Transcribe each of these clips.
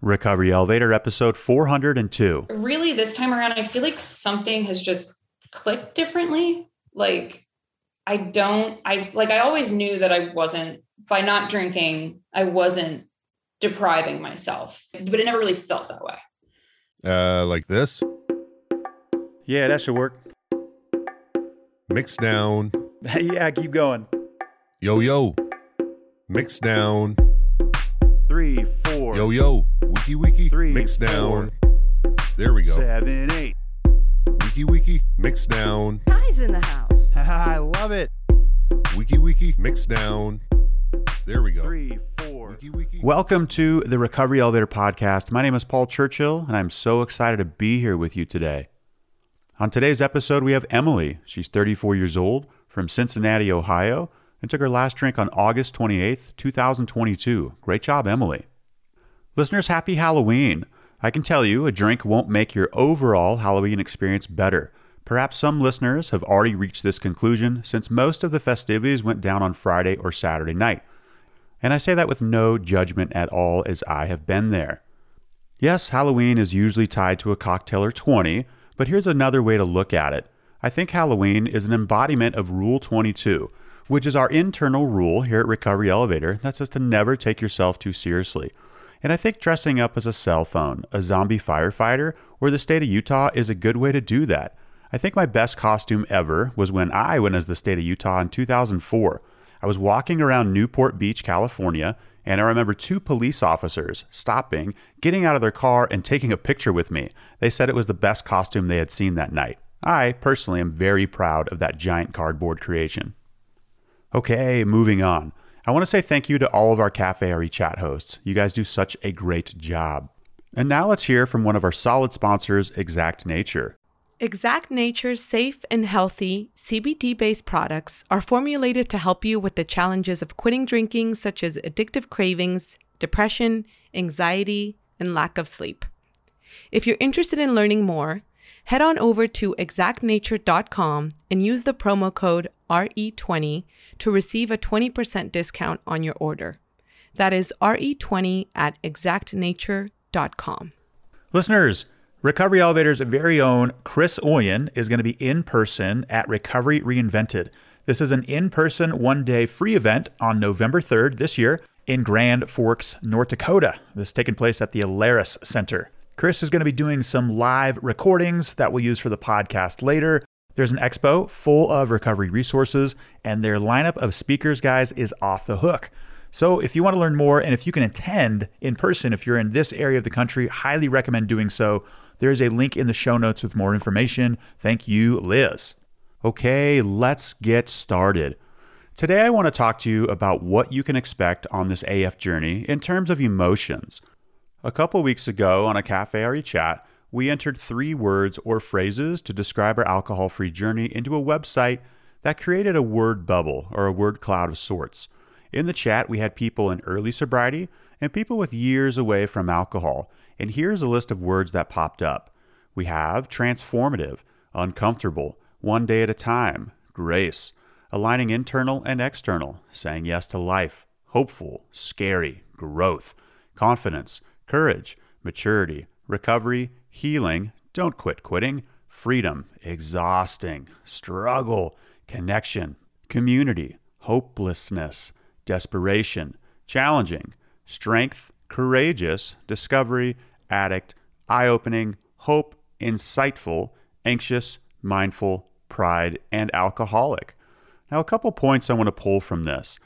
Recovery Elevator, episode 402. Really, this time around, I feel like something has just clicked differently. Like, I don't, I like, I always knew that I wasn't, by not drinking, I wasn't depriving myself, but it never really felt that way. Uh, like this. Yeah, that should work. Mix down. yeah, keep going. Yo yo. Mix down. Three, four, Yo yo. Wiki wiki. Three, Mix down. There we go. seven, eight. Wiki wiki. Mix down. Guys in the house. I love it. Wiki wiki. Mix down. There we go. Three, four. Wiki wiki. Welcome to the Recovery Elevator Podcast. My name is Paul Churchill, and I'm so excited to be here with you today. On today's episode, we have Emily. She's 34 years old from Cincinnati, Ohio, and took her last drink on August 28th, 2022. Great job, Emily. Listeners, happy Halloween. I can tell you, a drink won't make your overall Halloween experience better. Perhaps some listeners have already reached this conclusion since most of the festivities went down on Friday or Saturday night. And I say that with no judgment at all, as I have been there. Yes, Halloween is usually tied to a cocktail or 20, but here's another way to look at it. I think Halloween is an embodiment of Rule 22, which is our internal rule here at Recovery Elevator that says to never take yourself too seriously. And I think dressing up as a cell phone, a zombie firefighter, or the state of Utah is a good way to do that. I think my best costume ever was when I went as the state of Utah in 2004. I was walking around Newport Beach, California, and I remember two police officers stopping, getting out of their car, and taking a picture with me. They said it was the best costume they had seen that night. I personally am very proud of that giant cardboard creation. Okay, moving on. I want to say thank you to all of our Cafe RE chat hosts. You guys do such a great job. And now let's hear from one of our solid sponsors, Exact Nature. Exact Nature's safe and healthy CBD based products are formulated to help you with the challenges of quitting drinking, such as addictive cravings, depression, anxiety, and lack of sleep. If you're interested in learning more, head on over to exactnature.com and use the promo code RE20 to receive a 20% discount on your order. That is RE20 at exactnature.com. Listeners, Recovery Elevator's very own Chris Oyen is going to be in person at Recovery Reinvented. This is an in person one day free event on November 3rd this year in Grand Forks, North Dakota. This is taking place at the Alerus Center. Chris is going to be doing some live recordings that we'll use for the podcast later. There's an expo full of recovery resources, and their lineup of speakers, guys, is off the hook. So, if you want to learn more and if you can attend in person, if you're in this area of the country, highly recommend doing so. There's a link in the show notes with more information. Thank you, Liz. Okay, let's get started. Today, I want to talk to you about what you can expect on this AF journey in terms of emotions. A couple weeks ago on a Cafe RE chat, we entered three words or phrases to describe our alcohol free journey into a website that created a word bubble or a word cloud of sorts. In the chat, we had people in early sobriety and people with years away from alcohol. And here's a list of words that popped up. We have transformative, uncomfortable, one day at a time, grace, aligning internal and external, saying yes to life, hopeful, scary, growth, confidence, courage, maturity, recovery, healing, don't quit quitting, freedom, exhausting, struggle, connection, community, hopelessness, desperation, challenging, strength, courageous, discovery, addict, eye opening, hope, insightful, anxious, mindful, pride, and alcoholic. Now, a couple points I want to pull from this.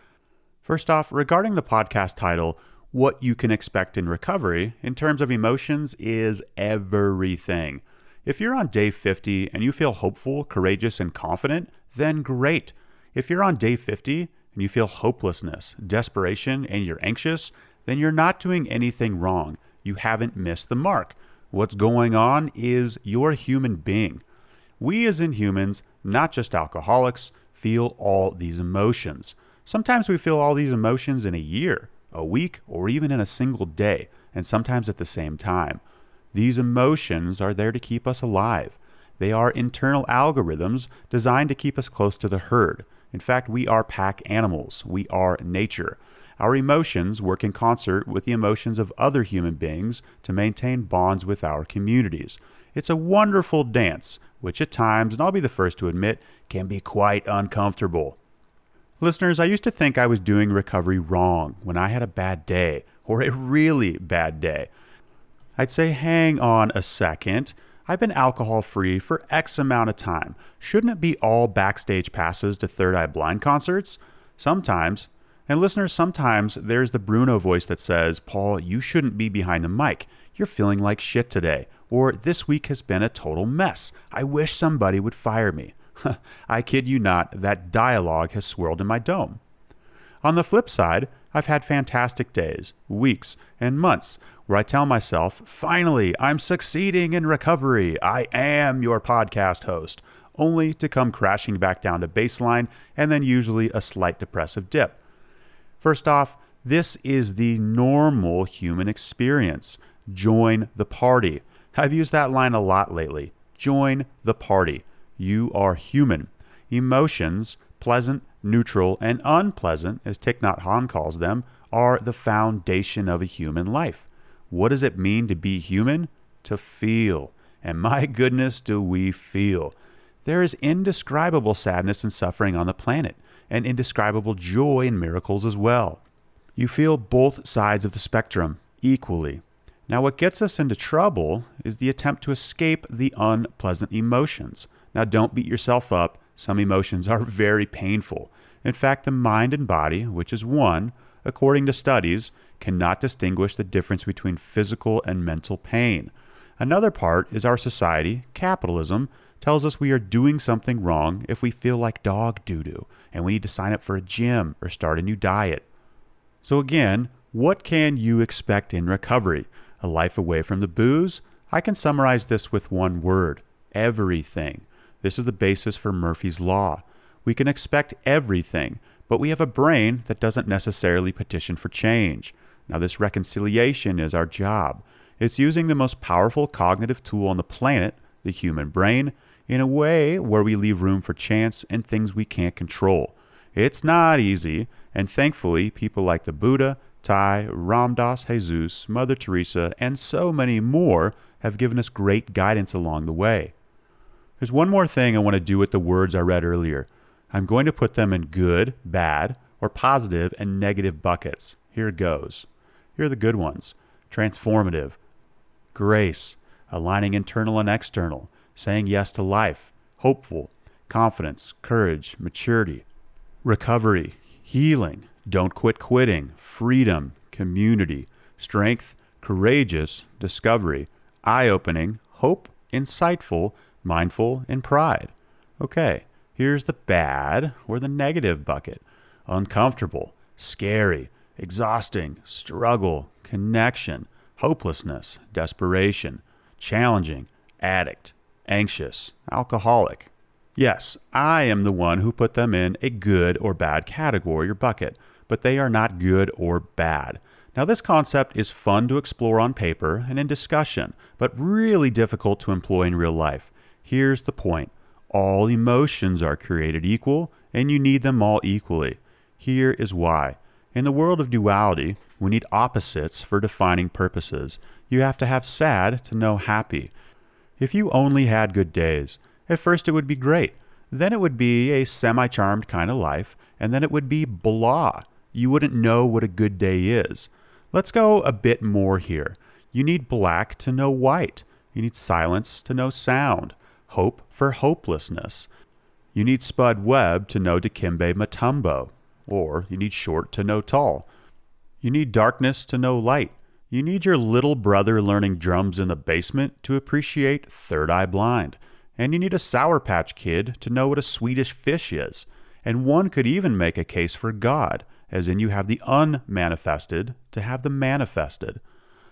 First off, regarding the podcast title, what you can expect in recovery in terms of emotions is everything. If you're on day 50 and you feel hopeful, courageous, and confident, then great. If you're on day 50 and you feel hopelessness, desperation, and you're anxious, then you're not doing anything wrong. You haven't missed the mark. What's going on is you're a human being. We, as in humans, not just alcoholics, feel all these emotions. Sometimes we feel all these emotions in a year, a week, or even in a single day, and sometimes at the same time. These emotions are there to keep us alive. They are internal algorithms designed to keep us close to the herd. In fact, we are pack animals. We are nature. Our emotions work in concert with the emotions of other human beings to maintain bonds with our communities. It's a wonderful dance, which at times, and I'll be the first to admit, can be quite uncomfortable. Listeners, I used to think I was doing recovery wrong when I had a bad day, or a really bad day. I'd say, hang on a second. I've been alcohol free for X amount of time. Shouldn't it be all backstage passes to Third Eye Blind concerts? Sometimes. And listeners, sometimes there's the Bruno voice that says, Paul, you shouldn't be behind the mic. You're feeling like shit today. Or this week has been a total mess. I wish somebody would fire me. I kid you not, that dialogue has swirled in my dome. On the flip side, I've had fantastic days, weeks, and months where I tell myself, finally, I'm succeeding in recovery. I am your podcast host, only to come crashing back down to baseline and then usually a slight depressive dip. First off, this is the normal human experience. Join the party. I've used that line a lot lately. Join the party. You are human. Emotions, pleasant, neutral, and unpleasant, as Thich Nhat Hanh calls them, are the foundation of a human life. What does it mean to be human? To feel. And my goodness, do we feel. There is indescribable sadness and suffering on the planet, and indescribable joy and miracles as well. You feel both sides of the spectrum equally. Now, what gets us into trouble is the attempt to escape the unpleasant emotions. Now, don't beat yourself up. Some emotions are very painful. In fact, the mind and body, which is one, according to studies, cannot distinguish the difference between physical and mental pain. Another part is our society, capitalism, tells us we are doing something wrong if we feel like dog doo doo and we need to sign up for a gym or start a new diet. So, again, what can you expect in recovery? A life away from the booze? I can summarize this with one word everything. This is the basis for Murphy's Law. We can expect everything, but we have a brain that doesn't necessarily petition for change. Now, this reconciliation is our job. It's using the most powerful cognitive tool on the planet, the human brain, in a way where we leave room for chance and things we can't control. It's not easy, and thankfully, people like the Buddha, Thay, Ram Dass Jesus, Mother Teresa, and so many more have given us great guidance along the way. There's one more thing I want to do with the words I read earlier. I'm going to put them in good, bad, or positive and negative buckets. Here goes. Here are the good ones. Transformative, grace, aligning internal and external, saying yes to life, hopeful, confidence, courage, maturity, recovery, healing, don't quit quitting, freedom, community, strength, courageous, discovery, eye opening, hope, insightful, mindful, and pride. Okay, here's the bad or the negative bucket uncomfortable, scary, exhausting, struggle, connection, hopelessness, desperation, challenging, addict, anxious, alcoholic. Yes, I am the one who put them in a good or bad category or bucket, but they are not good or bad. Now, this concept is fun to explore on paper and in discussion, but really difficult to employ in real life. Here's the point all emotions are created equal, and you need them all equally. Here is why. In the world of duality, we need opposites for defining purposes. You have to have sad to know happy. If you only had good days, at first it would be great. Then it would be a semi charmed kind of life, and then it would be blah. You wouldn't know what a good day is. Let's go a bit more here. You need black to know white. You need silence to know sound. Hope for hopelessness. You need Spud Webb to know Dikembe Mutombo or you need short to know tall. You need darkness to know light. You need your little brother learning drums in the basement to appreciate Third Eye Blind. And you need a Sour Patch Kid to know what a Swedish fish is. And one could even make a case for God, as in you have the unmanifested to have the manifested.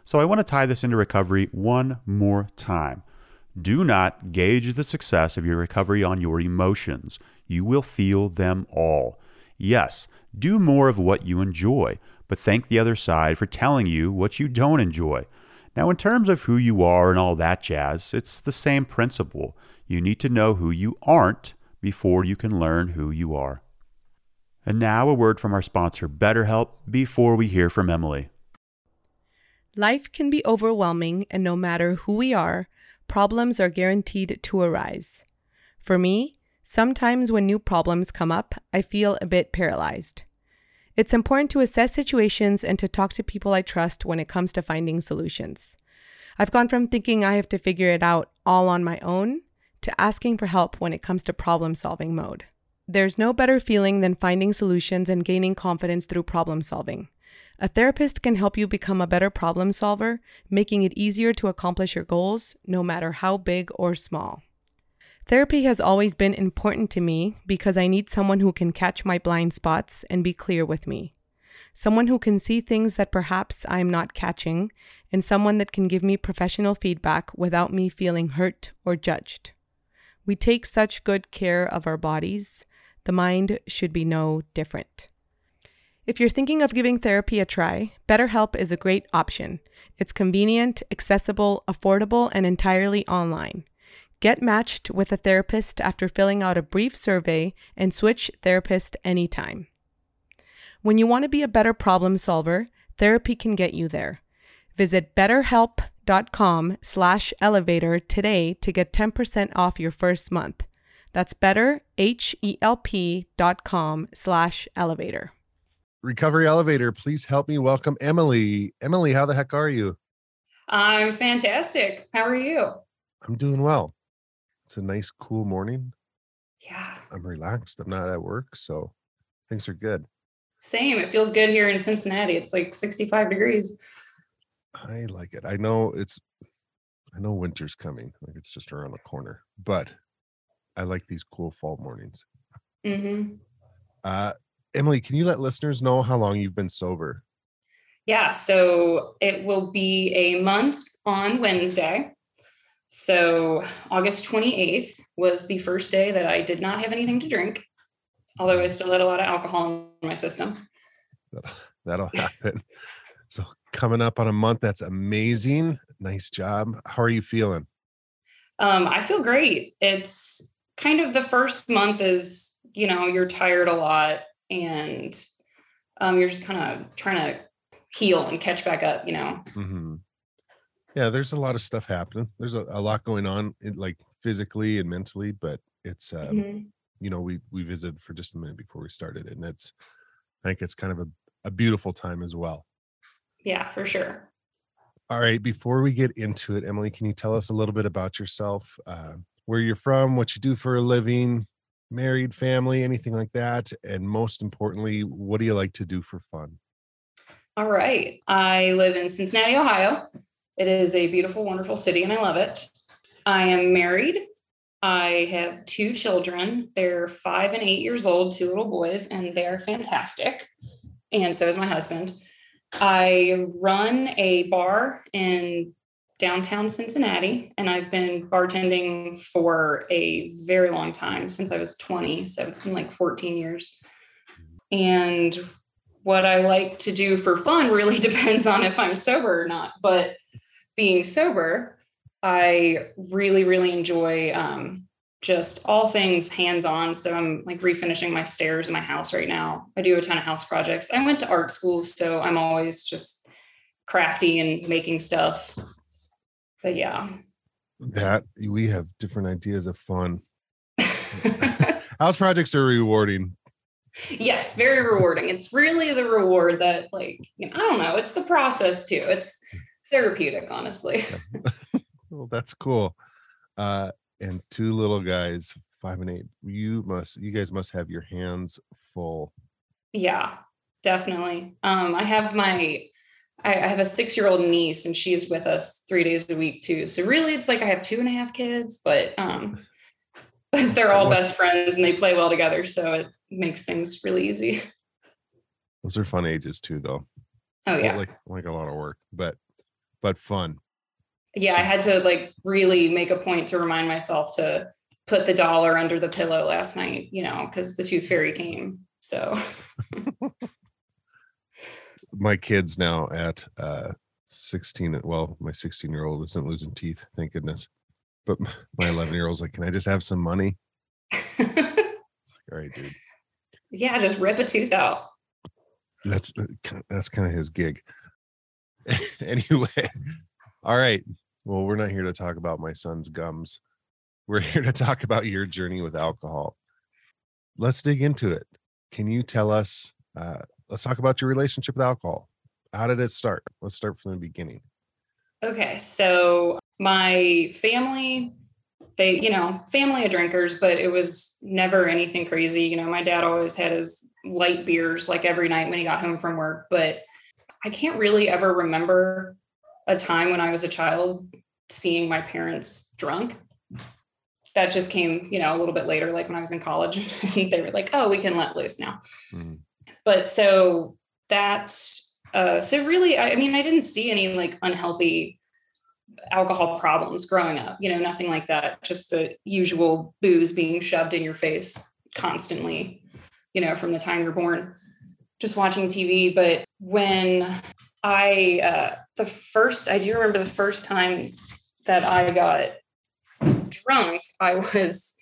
So I want to tie this into recovery one more time. Do not gauge the success of your recovery on your emotions. You will feel them all. Yes, do more of what you enjoy, but thank the other side for telling you what you don't enjoy. Now, in terms of who you are and all that jazz, it's the same principle. You need to know who you aren't before you can learn who you are. And now a word from our sponsor, BetterHelp, before we hear from Emily. Life can be overwhelming, and no matter who we are, problems are guaranteed to arise. For me, sometimes when new problems come up, I feel a bit paralyzed. It's important to assess situations and to talk to people I trust when it comes to finding solutions. I've gone from thinking I have to figure it out all on my own to asking for help when it comes to problem solving mode. There's no better feeling than finding solutions and gaining confidence through problem solving. A therapist can help you become a better problem solver, making it easier to accomplish your goals, no matter how big or small. Therapy has always been important to me because I need someone who can catch my blind spots and be clear with me. Someone who can see things that perhaps I am not catching, and someone that can give me professional feedback without me feeling hurt or judged. We take such good care of our bodies, the mind should be no different. If you're thinking of giving therapy a try, BetterHelp is a great option. It's convenient, accessible, affordable, and entirely online. Get matched with a therapist after filling out a brief survey and switch therapist anytime. When you want to be a better problem solver, therapy can get you there. Visit betterhelp.com slash elevator today to get 10% off your first month. That's betterhelp.com slash elevator. Recovery Elevator, please help me welcome Emily. Emily, how the heck are you? I'm fantastic. How are you? I'm doing well. It's a nice, cool morning. Yeah, I'm relaxed. I'm not at work, so things are good. same. It feels good here in Cincinnati. It's like 65 degrees. I like it. I know it's I know winter's coming. Like it's just around the corner, but I like these cool fall mornings. hmm Uh Emily, can you let listeners know how long you've been sober? Yeah, so it will be a month on Wednesday. So August 28th was the first day that I did not have anything to drink, although I still had a lot of alcohol in my system. That'll, happen. So coming up on a month, that's amazing. Nice job. How are you feeling? Um, I feel great. It's kind of the first month is, you know, you're tired a lot and um, you're just kind of trying to heal and catch back up, you know. hmm Yeah, there's a lot of stuff happening. There's a, a lot going on, in, like physically and mentally, but it's um, Mhm. you know we we visited for just a minute before we started, and it's I think it's kind of a, a beautiful time as well. Yeah, for sure. All right, before we get into it, Emily, can you tell us a little bit about yourself, uh, where you're from, what you do for a living, married, family, anything like that, and most importantly, what do you like to do for fun? All right. I live in Cincinnati, Ohio. It is a beautiful, wonderful city, and I love it. I am married. I have two children. They're five and eight years old, two little boys, and they're fantastic. And so is my husband. I run a bar in downtown Cincinnati, and I've been bartending for a very long time since I was 20. So it's been like 14 years. And what I like to do for fun really depends on if I'm sober or not. But being sober, I really, really enjoy um, just all things hands on. So I'm like refinishing my stairs in my house right now. I do a ton of house projects. I went to art school, so I'm always just crafty and making stuff. But yeah. That we have different ideas of fun. House projects are rewarding. yes, very rewarding. It's really the reward that, like, you know, I don't know, it's the process too. It's therapeutic, honestly. Well, that's cool. Uh, and two little guys, five and eight. You must, you guys must have your hands full. Yeah, definitely. Um, I have my I, I have a six-year-old niece and she's with us three days a week too. So really it's like I have two and a half kids, but um they're all best friends and they play well together. So it makes things really easy. Those are fun ages too, though. Oh It's yeah. like like a lot of work, but but fun. yeah, I had to like really make a point to remind myself to put the dollar under the pillow last night, you know, because the tooth fairy came. So My kids now at uh 16. Well, my 16 year old isn't losing teeth, thank goodness. But my 11 year old's like, can I just have some money? All right, dude. yeah, just rip a tooth out. That's uh, that's kind of his gig. anyway, all right. Well, we're not here to talk about my son's gums. We're here to talk about your journey with alcohol. Let's dig into it. Can you tell us? Uh, let's talk about your relationship with alcohol. How did it start? Let's start from the beginning. Okay, so my family, they, you know, family of drinkers, but it was never anything crazy. You know, my dad always had his light beers like every night when he got home from work, but I can't really ever remember a time when I was a child seeing my parents drunk. That just came, you know, a little bit later, like when I was in college. they were like, oh, we can let loose now. Mhm. But so that, uh, so really, I, I mean, I didn't see any like unhealthy alcohol problems growing up, you know, nothing like that. Just the usual booze being shoved in your face constantly, you know, from the time you're born, just watching TV. But when I, uh, the first, I do remember the first time that I got drunk, I was,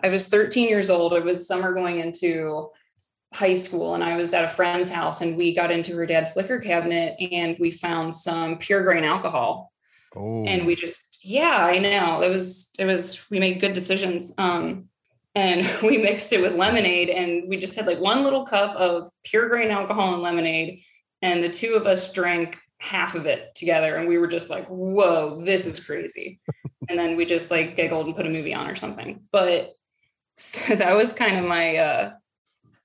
I was 13 years old. It was summer going into high school and I was at a friend's house and we got into her dad's liquor cabinet and we found some pure grain alcohol. Oh, and we just yeah i know. It was it was we made good decisions um and we mixed it with lemonade and we just had like one little cup of pure grain alcohol and lemonade and the two of us drank half of it together and we were just like whoa this is crazy. And then we just like giggled and put a movie on or something. But so that was kind of my uh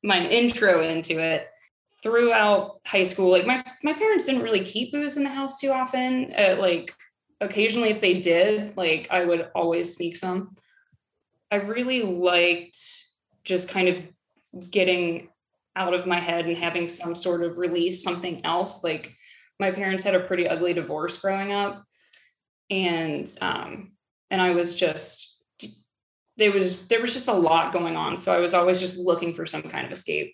my intro into it throughout high school. Like my my parents didn't really keep booze in the house too often. Uh, like occasionally if they did like i would always sneak some. I really liked just kind of getting out of my head and having some sort of release something else. Like my parents had a pretty ugly divorce growing up. And um and i was just there was there was just a lot going on so i was always just looking for some kind of escape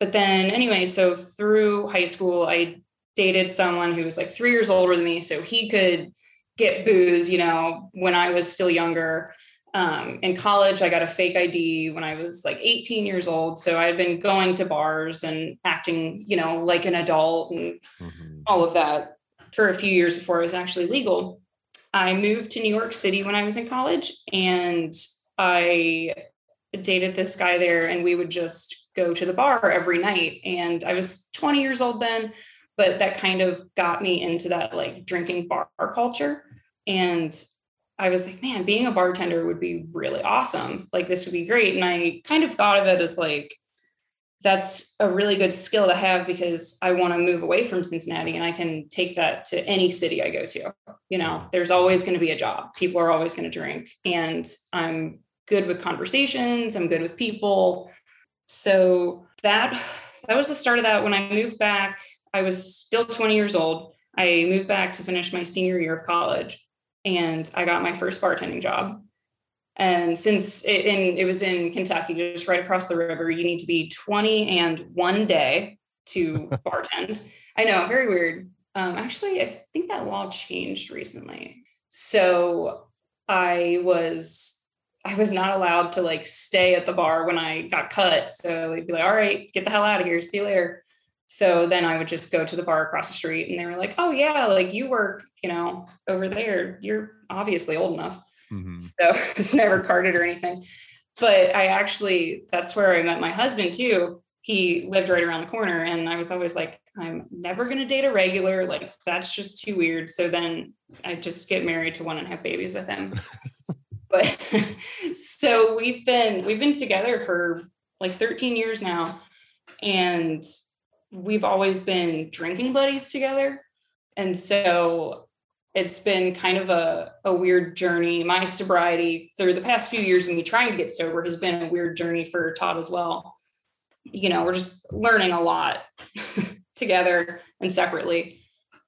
but then anyway so through high school i dated someone who was like three years older than me so he could get booze you know when i was still younger um, in college i got a fake id when i was like 18 years old so i had been going to bars and acting you know like an adult and mhm. all of that for a few years before it was actually legal. I moved to New York City when I was in college and I dated this guy there and we would just go to the bar every night. And I was 20 years old then, but that kind of got me into that like drinking bar culture. And I was like, man, being a bartender would be really awesome. Like this would be great. And I kind of thought of it as like, that's a really good skill to have because I want to move away from Cincinnati and I can take that to any city I go to. You know, there's always going to be a job. People are always going to drink and I'm good with conversations, I'm good with people. So that that was the start of that when I moved back. I was still 20 years old. I moved back to finish my senior year of college and I got my first bartending job. And since it, in, it was in Kentucky, just right across the river, you need to be 20 and one day to bartend. I know, very weird. Um, actually, I think that law changed recently. So I was I was not allowed to like stay at the bar when I got cut. So they'd be like, all right, get the hell out of here. See you later. So then I would just go to the bar across the street and they were like, oh yeah, like you work, you know, over there. You're obviously old enough. Mhm. So it's never carded or anything. But I actually, that's where I met my husband too. He lived right around the corner. And I was always like, I'm never going to date a regular. Like, that's just too weird. So then I just get married to one and have babies with him. but so we've been, we've been together for like 13 years now. And we've always been drinking buddies together. And so it's been kind of a, a weird journey. My sobriety through the past few years and me trying to get sober has been a weird journey for Todd as well. You know, we're just learning a lot together and separately.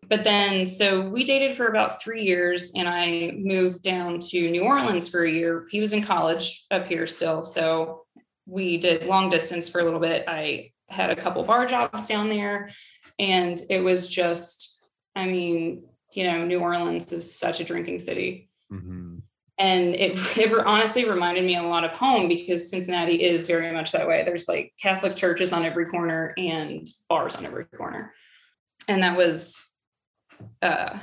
But then, so we dated for about three years and I moved down to New Orleans for a year. He was in college up here still. So we did long distance for a little bit. I had a couple bar jobs down there and it was just, I mean, you know, New Orleans is such a drinking city. Mhm. and it, it honestly reminded me a lot of home because Cincinnati is very much that way. There's like Catholic churches on every corner and bars on every corner. And that was, uh,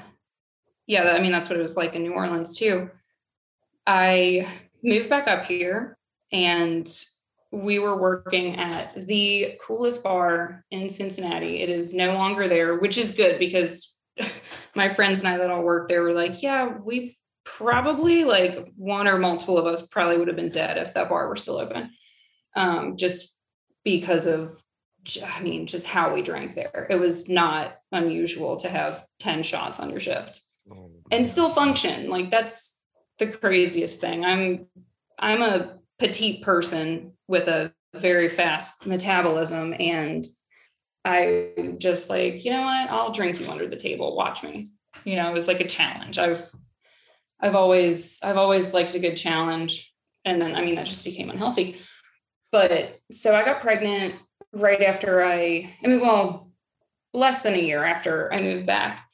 yeah, I mean, that's what it was like in New Orleans too. I moved back up here and we were working at the coolest bar in Cincinnati. It is no longer there, which is good because my friends and I that all work there were like, yeah, we probably like one or multiple of us probably would have been dead if that bar were still open. Um, just because of, I mean, just how we drank there. It was not unusual to have 10 shots on your shift oh, and still function. Like that's the craziest thing. I'm, I'm a petite person with a very fast metabolism and I just like, you know what? I'll drink you under the table. Watch me. You know, it was like a challenge. I've I've always I've always liked a good challenge. And then I mean that just became unhealthy. But so I got pregnant right after I I mean, well, less than a year after I moved back.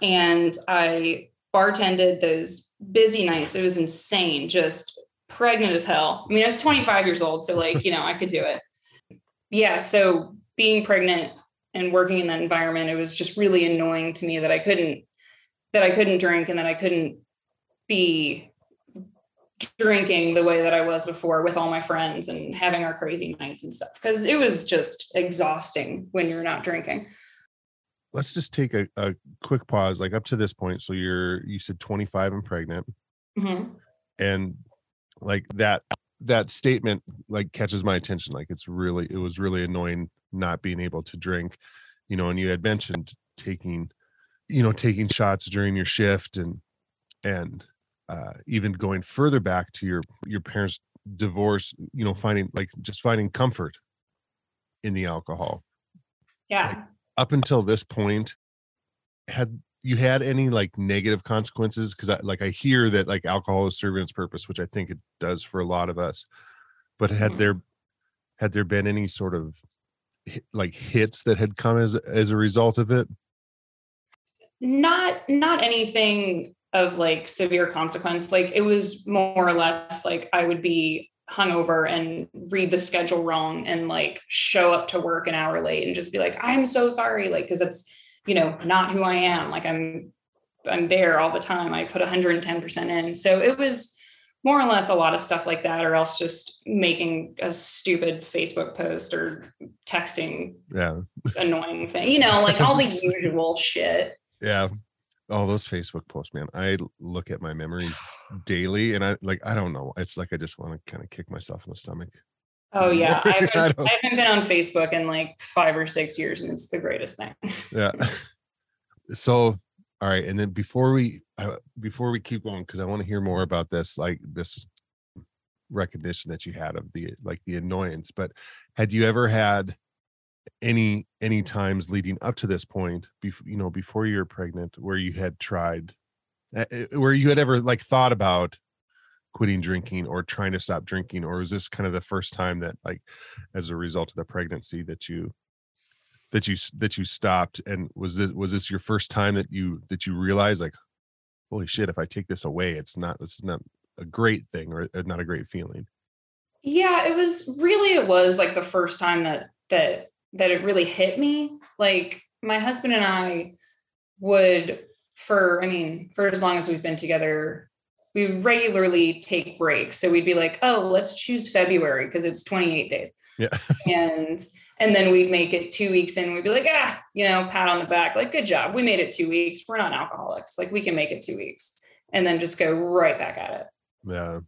And I bartended those busy nights. It was insane, just pregnant as hell. I mean, I was 25 years old, so like, you know, I could do it. Yeah, so being pregnant and working in that environment, it was just really annoying to me that I couldn't that I couldn't drink and that I couldn't be drinking the way that I was before with all my friends and having our crazy nights and stuff because it was just exhausting when you're not drinking. Let's just take a, a quick pause, like up to this point. So you're you said 25 and pregnant, mm-hmm. and like that that statement like catches my attention. Like it's really it was really annoying not being able to drink, you know. And you had mentioned taking, you know, taking shots during your shift and and uh, even going further back to your your parents divorce you know finding like just finding comfort in the alcohol. Yeah. Like, up until this point had you had any like negative consequences? Because i like i hear that like alcohol is serving its purpose which i think it does for a lot of us. But had mm-hmm. there had there been any sort of like hits that had come as as a result of it? Not not anything of like severe consequence. Like it was more or less like I would be hungover and read the schedule wrong and like show up to work an hour late and just be like, I'm so sorry. Like, cause it's, you know, not who I am. Like I'm, I'm there all the time. I put 110% in. So it was more or less a lot of stuff like that, or else just making a stupid Facebook post or texting yeah. annoying thing, you know, like all the usual shit. Yeah. Oh, those Facebook posts, man. I look at my memories daily and I like, I don't know. It's like I just want to kind of kick myself in the stomach. Oh yeah. I haven't, I, I haven't been on Facebook in like five or six years and it's the greatest thing. yeah. So, all right. And then before we, uh, before we keep going, cause I want to hear more about this, like this recognition that you had of the, like the annoyance, but had you ever had any any times leading up to this point before you know before you were pregnant where you had tried uh, where you had ever like thought about quitting drinking or trying to stop drinking or was this kind of the first time that like as a result of the pregnancy that you that you that you stopped? And was this was this your first time that you that you realized like holy shit if i take this away it's not this is not a great thing or not a great feeling? Yeah it was really it was like the first time that that that it really hit me. Like my husband and I would, for I mean, for as long as we've been together, we regularly take breaks. So we'd be like, oh, let's choose February because it's 28 days. Yeah. and and then we'd make it two weeks and we'd be like, ah, you know, pat on the back, like, good job. We made it two weeks. We're not alcoholics. Like we can make it two weeks. And then just go right back at it. Yeah.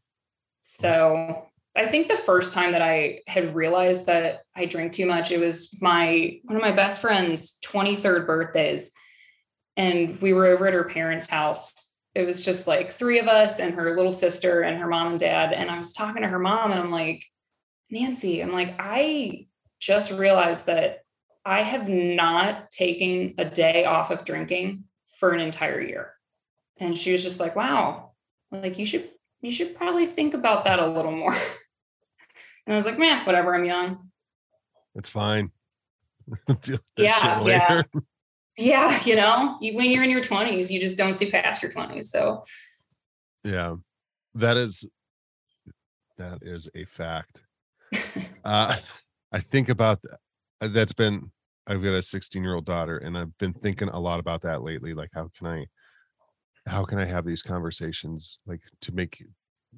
So I think the first time that I had realized that I drink too much, it was my one of my best friend's 23rd birthdays. And we were over at her parents' house. It was just like three of us and her little sister and her mom and dad. And I was talking to her mom and I'm like, Nancy, I'm like, I just realized that I have not taken a day off of drinking for an entire year. And she was just like, wow, like you should you should probably think about that a little more. And I was like, man, whatever, I'm young. It's fine. yeah, yeah. Yeah, you know, when you're in your 20s, you just don't see past your 20s. So yeah. That is that is a fact. uh, I think about that. uh, That's been I've got a 16 year old daughter, and I've been thinking a lot about that lately. Like, how can I, how can I have these conversations, like to make,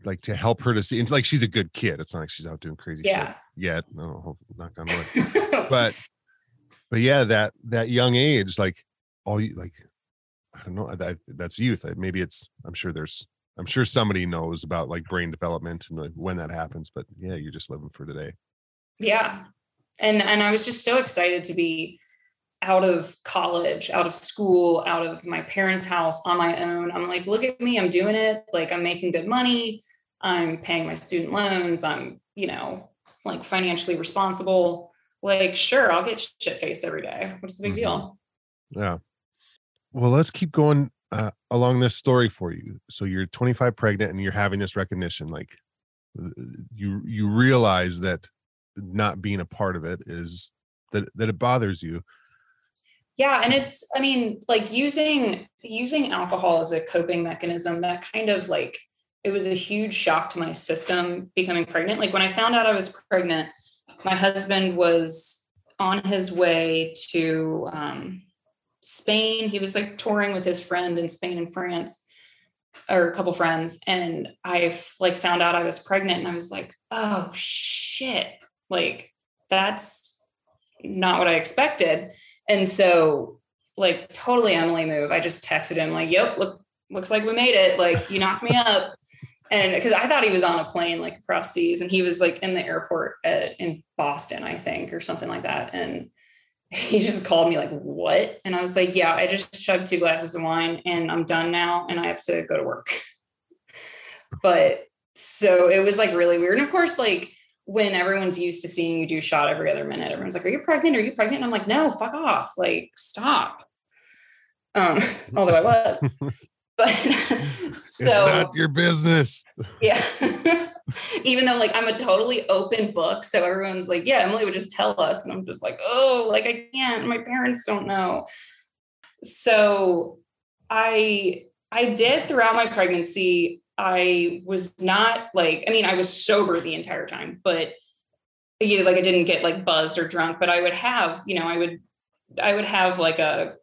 like to help her to see, and like she's a good kid. It's not like she's out doing crazy Yeah. shit yet. No, knock on wood. But, but yeah, that that young age, like all you like, I don't know. That that's youth. Maybe it's. I'm sure there's. I'm sure somebody knows about like brain development and like, when that happens. But yeah, you're just living for today. yeah and and i was just so excited to be out of college out of school out of my parents house on my own i'm like look at me i'm doing it like i'm making good money i'm paying my student loans i'm you know like financially responsible like sure i'll get shit faced every day what's the big Mhm. deal Yeah. Well, let's keep going uh, along this story for you. So you're 25 pregnant and you're having this recognition like uh, you you realize that not being a part of it is that that it bothers you. Yeah and it's i mean like using using alcohol as a coping mechanism that kind of like it was a huge shock to my system becoming pregnant. Like when i found out i was pregnant my husband was on his way to um, spain. He was like touring with his friend in spain and france or a couple friends and i like found out i was pregnant and i was like oh shit. Like that's not what i expected and so, like, totally Emily move. I just texted him, like, yep, look, looks like we made it. Like, you knocked me up. And because I thought he was on a plane, like across seas, and he was like in the airport at, in Boston, I think, or something like that. And he just called me, like, what? And I was like, yeah, I just chugged two glasses of wine and I'm done now and I have to go to work. But so it was like really weird. And of course, like, when everyone's used to seeing you do shot every other minute, everyone's like, Are you pregnant? Are you pregnant? And I'm like, No, fuck off. Like, stop. Um, although I was. But it's so not your business. yeah. Even though like I'm a totally open book. So everyone's like, Yeah, Emily would just tell us. And I'm just like, oh, like I can't. My parents don't know. So I I did throughout my pregnancy. I was not like, I mean, I was sober the entire time, but you know, like I didn't get like buzzed or drunk, but I would have, you know, I would, I would have like a,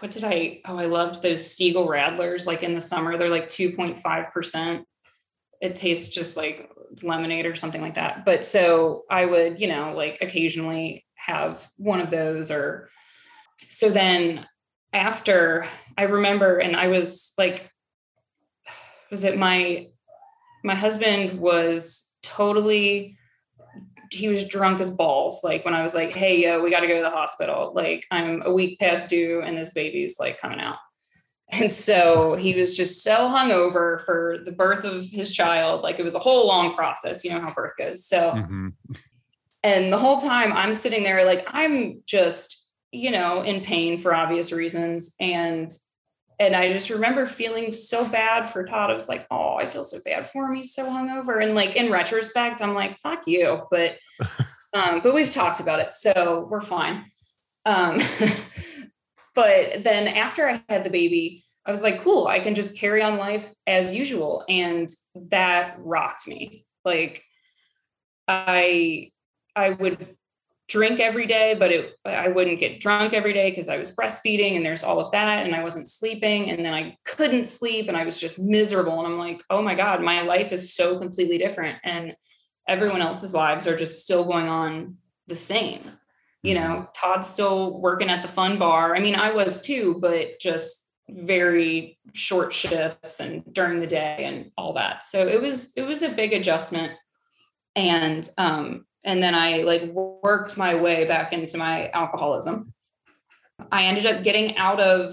what did I, oh, I loved those Stiegl Radlers like in the summer. They're like 2.5%. It tastes just like lemonade or something like that. But so I would, you know, like occasionally have one of those or so then after I remember, and I was like, was it my my husband was totally he was drunk as balls. Like when i was like hey yo we got to go to the hospital. Like i'm a week past due and this baby's like coming out. And so he was just so hungover for the birth of his child. Like it was a whole long process. You know how birth goes. So Mhm. and the whole time I'm sitting there, like I'm just, you know, in pain for obvious reasons. And and I just remember feeling so bad for Todd. I was like, oh, I feel so bad for him. He's so hungover. And like in retrospect, I'm like, fuck you. But um, but we've talked about it, so we're fine. Um, but then after I had the baby, I was like, cool, I can just carry on life as usual. And that rocked me. Like I I would drink every day, but it I wouldn't get drunk every day because I was breastfeeding and there's all of that and I wasn't sleeping and then I couldn't sleep and I was just miserable and I'm like, "Oh my god, my life is so completely different and everyone else's lives are just still going on the same." You know, Todd's still working at the fun bar. I mean, I was too, but just very short shifts and during the day and all that. So it was it was a big adjustment and um and then i like worked my way back into my alcoholism. I ended up getting out of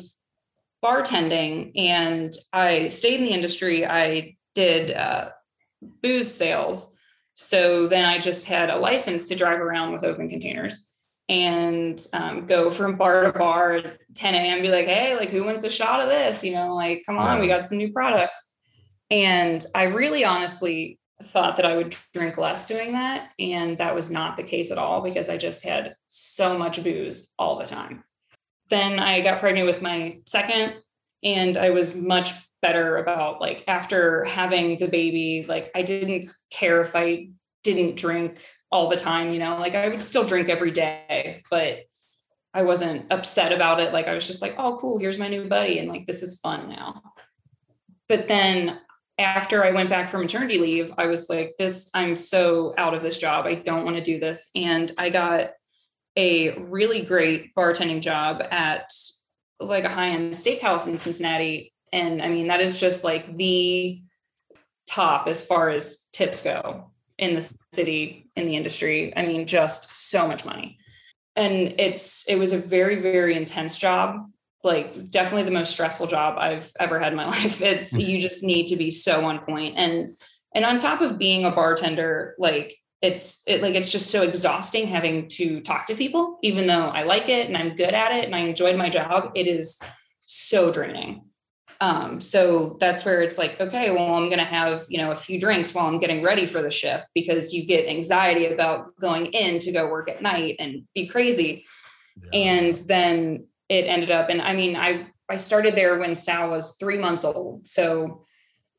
bartending and i stayed in the industry. I did uh, booze sales. So then i just had a license to drive around with open containers and um, go from bar to bar at 10 a.m be like hey like who wants a shot of this? You know like come on we got some new products. And i really honestly thought that I would drink less doing that. And that was not the case at all because I just had so much booze all the time. Then I got pregnant with my second, and I was much better about like after having the baby, like I didn't care if I didn't drink all the time, you know, like I would still drink every day, but I wasn't upset about it. Like I was just like, oh, cool, here's my new buddy. And like, this is fun now. But then after I went back from maternity leave, I was like, this, I'm so out of this job. I don't want to do this. And I got a really great bartending job at like a high end steakhouse in Cincinnati. And I mean, that is just like the top as far as tips go in the city, in the industry. I mean, just so much money. And it's, it was a very, very intense job. Like, definitely the most stressful job I've ever had in my life. It's, you just need to be so on point. And, and on top of being a bartender, like, it's it like it's just so exhausting having to talk to people even though i like it and i'm good at it and i enjoyed my job it is so draining um, so that's where it's like okay well i'm going to have you know a few drinks while i'm getting ready for the shift because you get anxiety about going in to go work at night and be crazy yeah. and then it ended up. And i mean i i started there when sal was three months old. So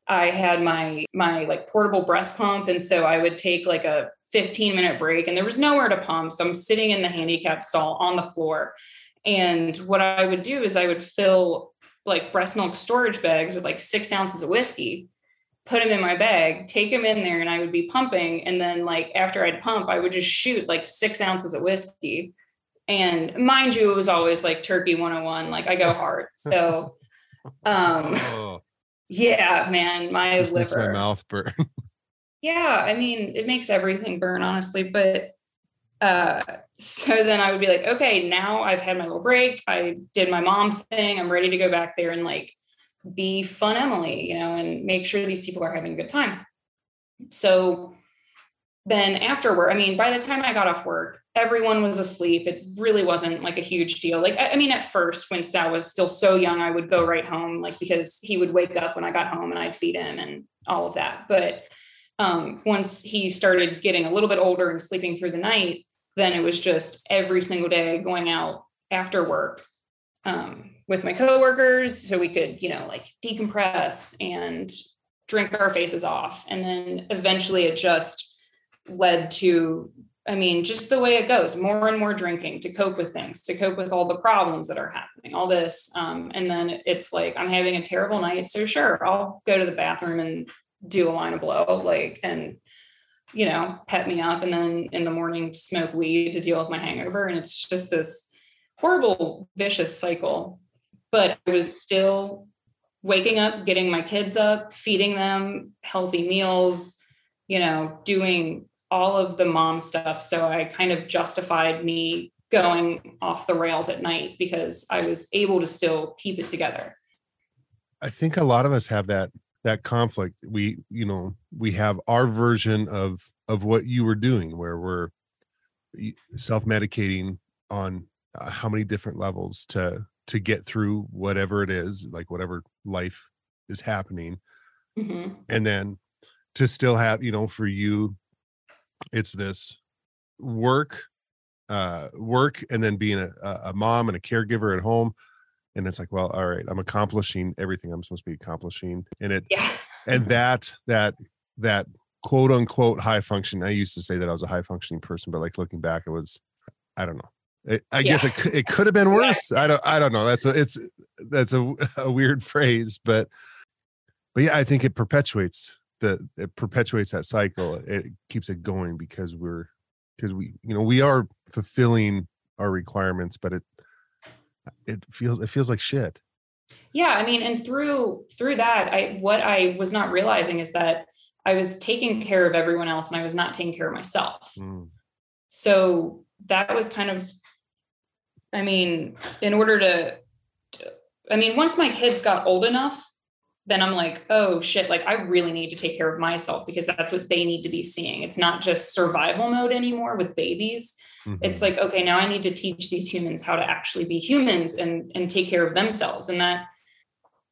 I had my my like portable breast pump. And so I would take like a 15 minute break and there was nowhere to pump. So I'm sitting in the handicap stall on the floor. And what I would do is I would fill like breast milk storage bags with like 6 ounces of whiskey put them in my bag take them in there and I would be pumping. And then like after I'd pump I would just shoot like 6 ounces of whiskey and mind you it was always like turkey 101 like I go hard so um oh yeah, man, my Just liver. Makes my mouth burn. yeah, I mean, it makes everything burn, honestly. But uh, so then I would be like, okay, now I've had my little break. I did my mom thing. I'm ready to go back there and like be fun Emily, you know, and make sure these people are having a good time. So then afterward, I mean, by the time I got off work, everyone was asleep. It really wasn't like a huge deal. Like, I, I, mean, at first, when Sal was still so young, I would go right home, like, because he would wake up when I got home and I'd feed him and all of that. But um, once he started getting a little bit older and sleeping through the night, then it was just every single day going out after work um, with my coworkers so we could, you know, like decompress and drink our faces off. And then eventually it just, led to I mean, just the way it goes, more and more drinking to cope with things, to cope with all the problems that are happening, all this. Um, and then it's like, I'm having a terrible night. So, sure, I'll go to the bathroom and do a line of blow, like, and, you know, pet me up. And then in the morning, smoke weed to deal with my hangover. And it's just this horrible, vicious cycle. But I was still waking up, getting my kids up, feeding them healthy meals, you know, doing all of the mom stuff. So I kind of justified me going off the rails at night because I was able to still keep it together. I think a lot of us have that that conflict. We, you know, we have our version of of what you were doing where we're self-medicating on uh, how many different levels to to get through whatever it is, like whatever life is happening. Mm-hmm. And then to still have, you know, for you it's this work uh work and then being a, a mom and a caregiver at home and it's like well all right i'm accomplishing everything i'm supposed to be accomplishing and it yeah. and that that that quote unquote high function i used to say that i was a high functioning person but like looking back it was i don't know it, i yeah. guess it, it could have been worse yeah. i don't i don't know that's a, it's that's a, a weird phrase but but yeah i think it perpetuates the it perpetuates that cycle it keeps it going because we're because we you know we are fulfilling our requirements but it it feels it feels like shit yeah i mean and through through that i what i was not realizing is that i was taking care of everyone else and i was not taking care of myself mm. so that was kind of i mean in order to i mean once my kids got old enough then I'm like, oh shit, like I really need to take care of myself because that's what they need to be seeing. It's not just survival mode anymore with babies. Mm-hmm. It's like, okay, now I need to teach these humans how to actually be humans and and take care of themselves. And that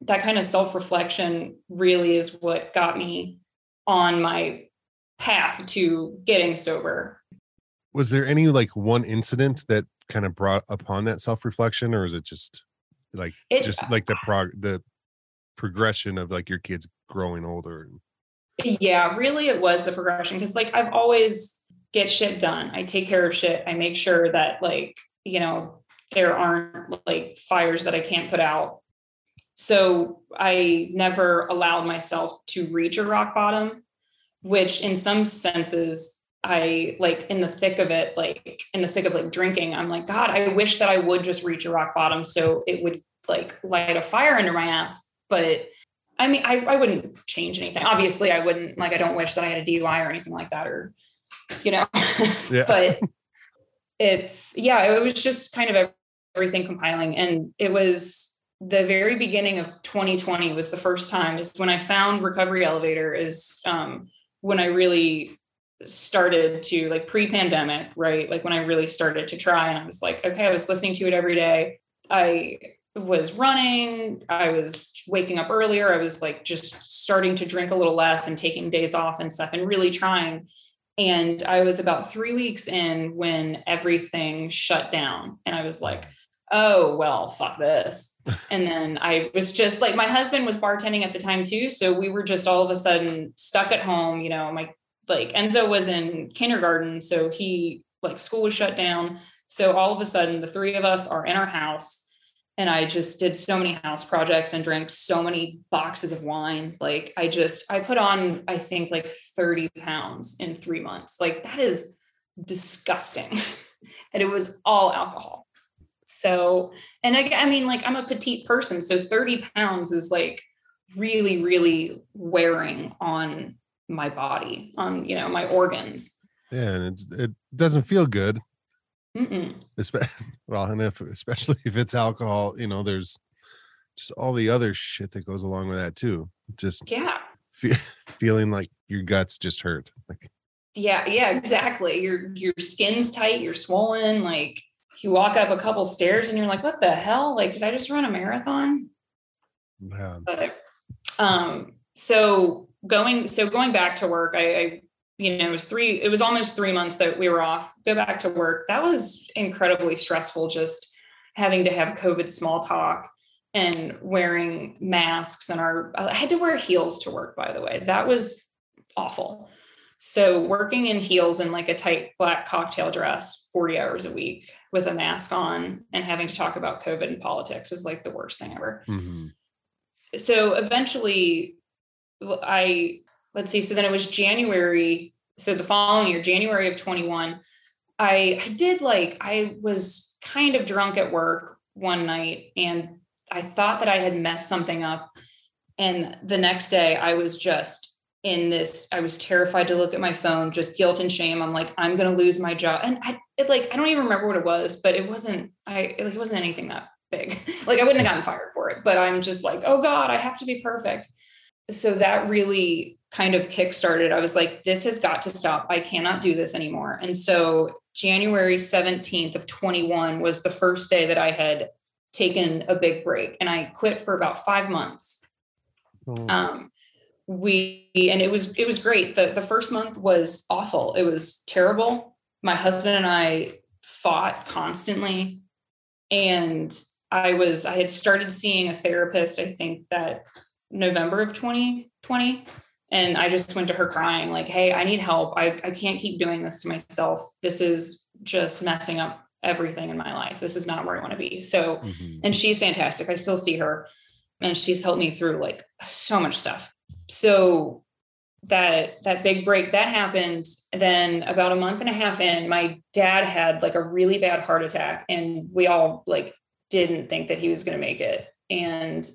that kind of self-reflection really is what got me on my path to getting sober. Was there any like one incident that kind of brought upon that self-reflection or is it just like it's, just like the prog the progression of like your kids growing older. Yeah, really it was the progression because like I've always get shit done. I take care of shit. I make sure that like, you know, there aren't like fires that I can't put out. So I never allowed myself to reach a rock bottom, which in some senses I like in the thick of it, like in the thick of like drinking, I'm like, God, I wish that I would just reach a rock bottom so it would like light a fire under my ass. But I mean, I, I wouldn't change anything. Obviously, I wouldn't like, I don't wish that I had a DUI or anything like that, or, you know, yeah. but it's, yeah, it was just kind of everything compiling. And it was the very beginning of 2020 was the first time is when I found Recovery Elevator is um, when I really started to like pre-pandemic, right? Like when I really started to try and I was like, okay, I was listening to it every day. I was running, I was waking up earlier, I was like just starting to drink a little less and taking days off and stuff and really trying. And I was about 3 weeks in when everything shut down and I was like, oh well fuck this and then i was just like my husband was bartending at the time too so we were just all of a sudden stuck at home you know my like Enzo was in kindergarten, so he like school was shut down. So all of a sudden, the three of us are in our house, and I just did so many house projects and drank so many boxes of wine. Like I just I put on I think like 30 pounds in three months. Like that is disgusting. and it was all alcohol. So, and I, I mean, like I'm a petite person, so 30 pounds is like really, really wearing on my body, on you know my organs. Yeah, and it it doesn't feel good. Especially, well, and if especially if it's alcohol, you know, there's just all the other shit that goes along with that too. Just yeah, fe- feeling like your guts just hurt. Like yeah, yeah, exactly. Your your skin's tight, you're swollen. Like you walk up a couple stairs and you're like, what the hell? Like, did I just run a marathon? Yeah. But, um, so going so going back to work I, I you know it was three it was almost three months that we were off go back to work. That was incredibly stressful just having to have covid small talk and wearing masks and our i had to wear heels to work by the way. That was awful. So working in heels and like a tight black cocktail dress 40 hours a week with a mask on and having to talk about covid and politics was like the worst thing ever. Mm-hmm. so eventually I let's see. So then it was January. So the following year, January of 21, I, I did like I was kind of drunk at work one night and I thought that I had messed something up. And the next day I was just in this, I was terrified to look at my phone, just guilt and shame. I'm like, I'm gonna lose my job. And I it like I don't even remember what it was, but it wasn't I like it wasn't anything that big. like I wouldn't have gotten fired for it, but I'm just like, oh God, I have to be perfect so that really kind of kickstarted. I was like, this has got to stop. I cannot do this anymore. And so January 17th of 21 was the first day that I had taken a big break and I quit for about five months. Oh. Um, we and it was it was great. The the first month was awful. It was terrible. My husband and I fought constantly. And I was I had started seeing a therapist, I think that November of 2020. And I just went to her crying, like, hey, I need help. I, I can't keep doing this to myself. This is just messing up everything in my life. This is not where I want to be. So, mm-hmm. and she's fantastic. I still see her and she's helped me through like so much stuff. So that that big break that happened then about a month and a half in my dad had like a really bad heart attack and we all like didn't think that he was going to make it and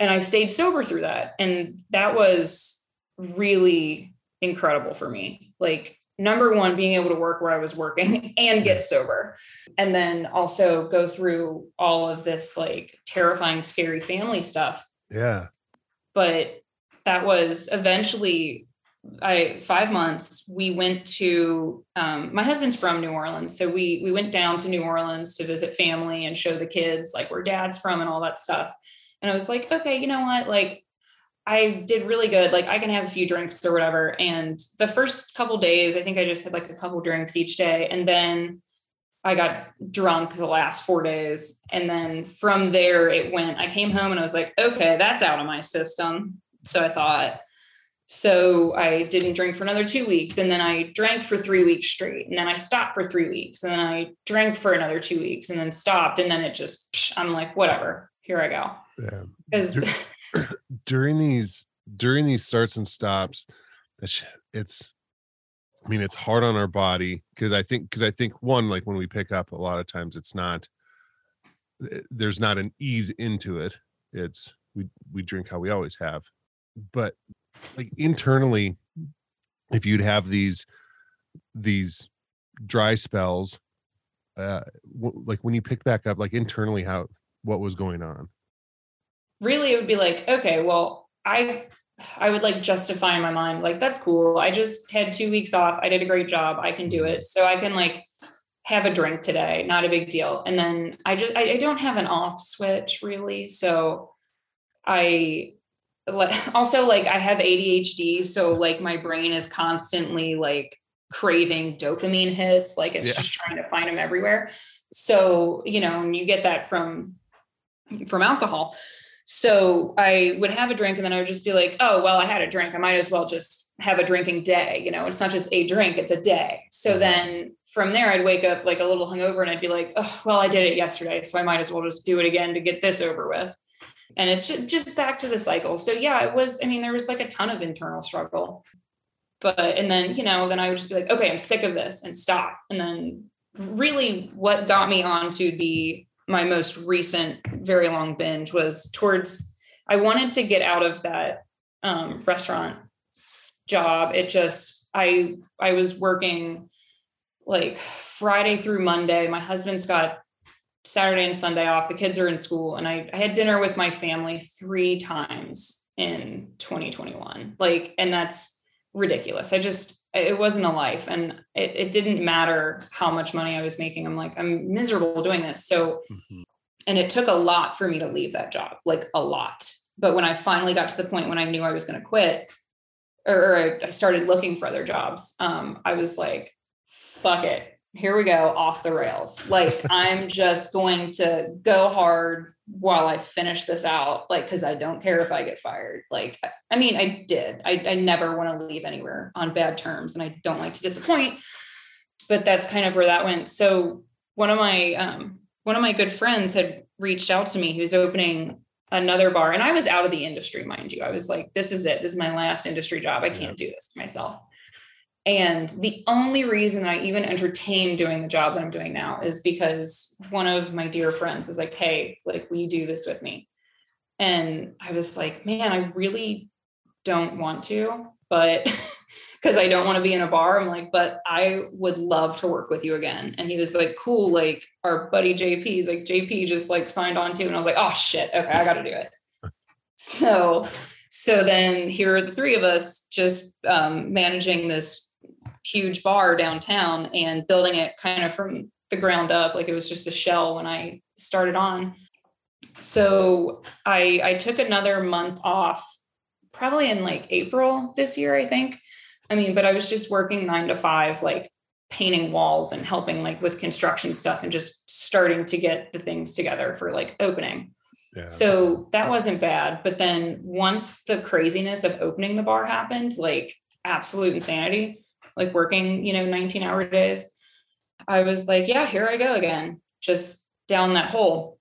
and I stayed sober through that. And that was really incredible for me. Like, number one, being able to work where I was working and get sober. And then also go through all of this like terrifying, scary family stuff. Yeah. But that was eventually I five months we went to um, my husband's from New Orleans so we we went down to New Orleans to visit family and show the kids like where dad's from and all that stuff and I was like, okay, you know what? Like, I did really good. Like, I can have a few drinks or whatever. And the first couple days, I think I just had like a couple drinks each day. And then I got drunk the last four days. And then from there, it went, I came home and I was like, okay, that's out of my system. So I thought, so I didn't drink for another two weeks. And then I drank for three weeks straight. And then I stopped for three weeks. And then I drank for another two weeks and then stopped. And then it just, I'm like, whatever, here I go. Yeah. Because during these during these starts and stops it's it's i mean it's hard on our body because i think because i think one like when we pick up a lot of times it's not eh, there's not an ease into it. It's we we drink how we always have. But like internally if you'd have these these dry spells uh w- like when you pick back up like internally how what was going on really it would be like, okay, well, I I would like justify in my mind, like, that's cool. I just had two weeks off. I did a great job. I can do mm-hmm. it. So I can like have a drink today, not a big deal. And then I just I, I don't have an off switch really. So I also like I have ADHD. So like my brain is constantly like craving dopamine hits. Like it's Yeah. just trying to find them everywhere. So, you know, and you get that from from alcohol. So I would have a drink and then I would just be like, oh, well, I had a drink. I might as well just have a drinking day. You know, it's not just a drink, it's a day. So then from there, I'd wake up like a little hungover and I'd be like, oh, well, I did it yesterday. So I might as well just do it again to get this over with. And it's just back to the cycle. So yeah, it was, I mean, there was like a ton of internal struggle. But, and then, you know, then I would just be like, okay, I'm sick of this and stop. And then really what got me onto the my most recent very long binge was towards I wanted to get out of that um, restaurant job. It just I I was working like Friday through Monday. My husband's got Saturday and Sunday off. The kids are in school, and I, I had dinner with my family three times in 2021. Like, and that's ridiculous. I just it wasn't a life, and it, it didn't matter how much money I was making. I'm like I'm miserable doing this. So and it took a lot for me to leave that job like a lot but when i finally got to the point when i knew i was going to quit or, or i started looking for other jobs um, i was like fuck it here we go off the rails. Like i'm just going to go hard while i finish this out like because i don't care if i get fired. Like I- i mean i did. I, I never want to leave anywhere on bad terms and i don't like to disappoint but that's kind of where that went. So one of my um, one of my good friends had reached out to me. He was opening another bar and i was out of the industry mind you. I was like this is it. This is my last industry job. I can't do this to myself and the only reason that i even entertained doing the job that i'm doing now is because one of my dear friends is like hey like will you do this with me and i was like man i really don't want to but because I don't want to be in a bar. I'm like, but I would love to work with you again. And he was like, cool. Like our buddy JP, he's like, JP just like signed on too. And I was like, oh shit. Okay. I got to do it. So, so then here are the three of us just um, managing this huge bar downtown and building it kind of from the ground up. Like it was just a shell when I started on. So I, I took another month off probably in like April this year, I think. I mean, but I was just working nine to five, like painting walls and helping like with construction stuff and just starting to get the things together for like opening. Yeah. So that wasn't bad. But then once the craziness of opening the bar happened, like absolute insanity, like working, you know, 19 hour days, I was like, yeah, here I go again, just down that hole.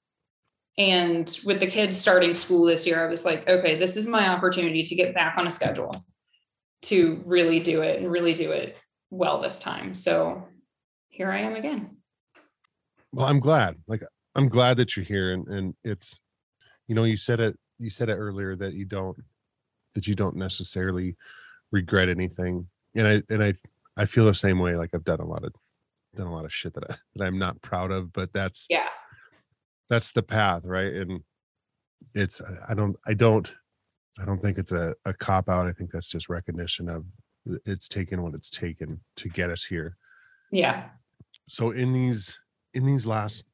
And with the kids starting school this year, I was like, okay, this is my opportunity to get back on a schedule to really do it and really do it well this time. So here I am again. well i'm glad like i'm glad that you're here and and it's you know you said it you said it earlier that you don't that you don't necessarily regret anything and i and i i feel the same way like i've done a lot of done a lot of shit that I, that i'm not proud of but that's Yeah. that's the path right and it's I- don't i don't i don't think it's a, a cop out i think that's just recognition of it's taken what it's taken to get us here Yeah. so in these in these last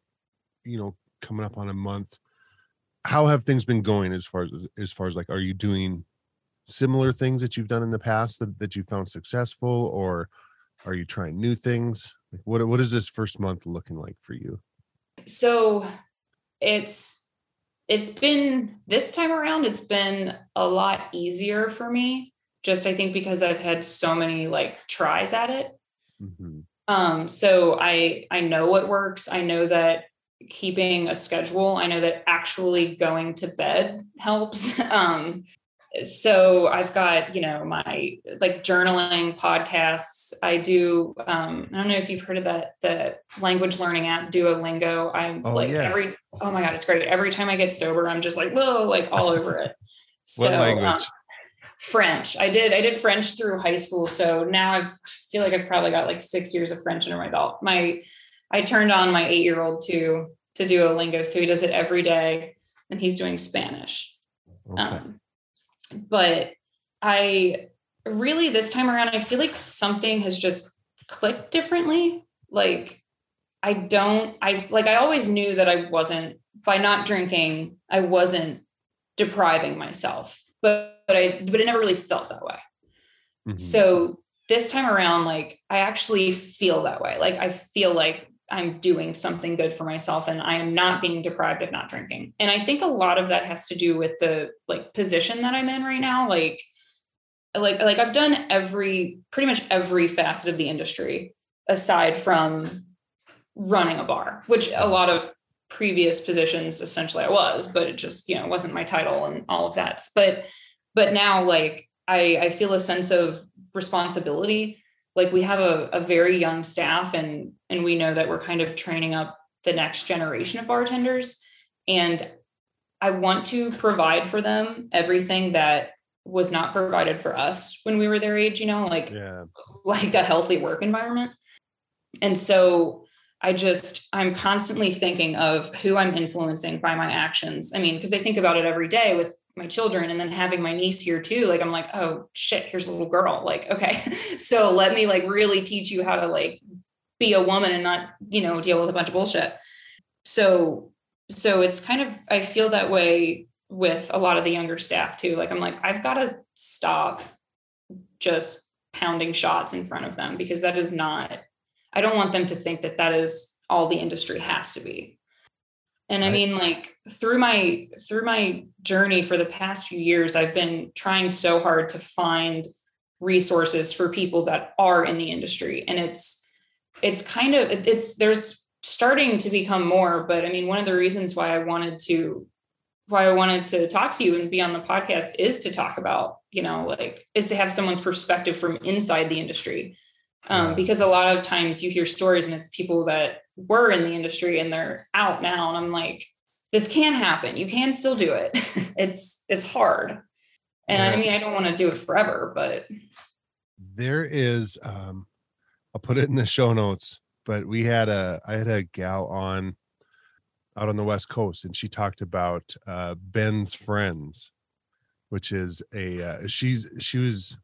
you know coming up on a month how have things been going as far as as far as like are you doing similar things that you've done in the past that, that you found successful or are you trying new things Like, what what is this first month looking like for you? So it's it's been this time around it's been a lot easier for me just I think because I've had so many like tries at it. Mhm. Um, so I I know what works. I know that keeping a schedule, I know that actually going to bed helps. Um, so I've got, you know, my like journaling podcasts. I do um, I don't know if you've heard of that the language learning app Duolingo. I'm Oh, like yeah. every oh my god, it's great. Every time I get sober, I'm just like, whoa, like all over it. So What um, language? French. I did I did French through high school, so now I've, I feel like I've probably got like six years of French under my belt. My I turned on my eight year old to to Duolingo, so he does it every day, and he's doing Spanish. Okay. Um, but I really this time around, I feel like something has just clicked differently. Like I don't, I like I always knew that I wasn't by not drinking, I wasn't depriving myself, but but I but it never really felt that way. Mhm. So this time around, like I actually feel that way. Like I feel like I'm doing something good for myself and I am not being deprived of not drinking. And I think a lot of that has to do with the like position that I'm in right now. Like, like, like I've done every pretty much every facet of the industry aside from running a bar, which a lot of previous positions essentially I was, but it just, you know, wasn't my title and all of that. But but now like I, I feel a sense of responsibility. Like we have a, a very young staff and and we know that we're kind of training up the next generation of bartenders. And I want to provide for them everything that was not provided for us when we were their age, you know, like yeah. like a healthy work environment. And so I just, I'm constantly thinking of who I'm influencing by my actions. I mean, because I think about it every day with my children and then having my niece here too. Like, I'm like, oh shit, here's a little girl. Like, okay, so let me like really teach you how to like be a woman and not, you know, deal with a bunch of bullshit. So, so it's kind of, I feel that way with a lot of the younger staff too. Like, I'm like, I've got to stop just pounding shots in front of them because that is not I don't want them to think that that is all the industry has to be. And I mean like through my through my journey for the past few years I've been trying so hard to find resources for people that are in the industry. And it's it's kind of it's there's starting to become more but I mean one of the reasons why I wanted to why I wanted to talk to you and be on the podcast is to talk about, you know, like is to have someone's perspective from inside the industry. Um, because a lot of times you hear stories and it's people that were in the industry and they're out now and i'm like this can happen. You can still do it. It's it's hard. And i mean i don't want to do it forever but there is um i'll put it in the show notes but we had a i had a gal on out on the west coast and she talked about uh Ben's Friends which is a uh, she's she was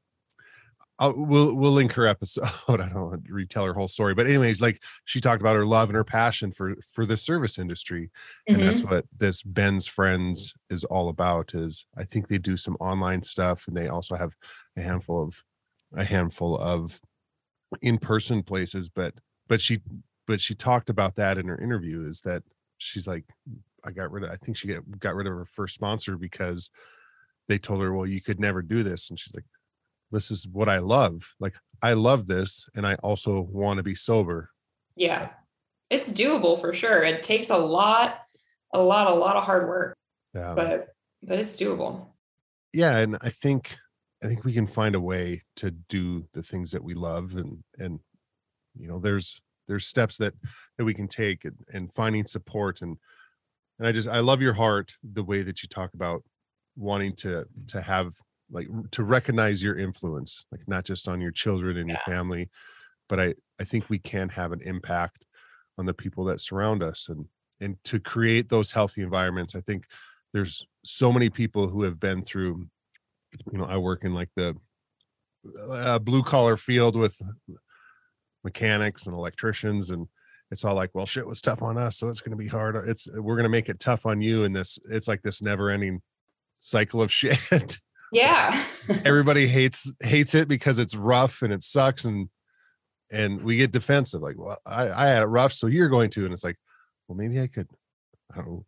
I'll, we'll we'll link her episode. I don't want to retell her whole story, but anyways, like she talked about her love and her passion for for the service industry, and that's Mm-hmm. what this Ben's Friends is all about. Is I think they do some online stuff, and they also have a handful of a handful of in person places. But but she but she talked about that in her interview. Is that she's like I got rid of. I think she get, got rid of her first sponsor because they told her, well, you could never do this, and she's like this is what I love. Like I love this and I also want to be sober. yeah it's doable for sure it takes a lot a lot a lot of hard work Yeah. but but it's doable yeah, and I think I think we can find a way to do the things that we love and and you know there's there's steps that that we can take and, and finding support and and I just I love your heart the way that you talk about wanting to to have like to recognize your influence like not just on your children and your family but I I think we can have an impact on the people that surround us and and to create those healthy environments I think there's so many people who have been through you know i work in like the uh, blue collar field with mechanics and electricians and it's all like well shit was tough on us so it's going to be hard it's we're going to make it tough on you and this it's like this never ending cycle of shit yeah everybody hates hates it because it's rough and it sucks and and we get defensive like well I, I had it rough so you're going to and it's like well maybe i could i don't know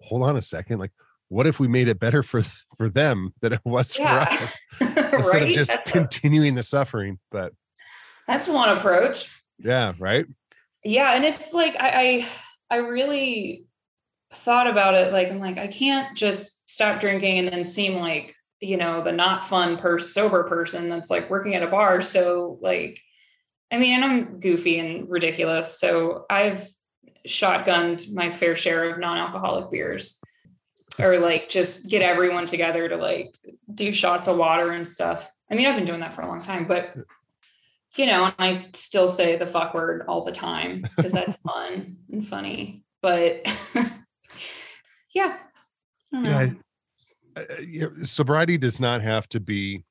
hold on a second like what if we made it better for for them than it was Yeah. for us instead of just That's, a- continuing the suffering but that's one approach. yeah right Yeah, and it's like I, I I really thought about it. Like I'm like I can't just stop drinking and then seem like you know the not fun person, sober person that's like working at a bar. So like, I mean, and I'm goofy and ridiculous. So I've shotgunned my fair share of non-alcoholic beers, or like just get everyone together to like do shots of water and stuff. I mean, I've been doing that for a long time, but you know, and I still say the fuck word all the time because that's fun and funny. But yeah. I don't Yeah, know. Uh, sobriety does not have to be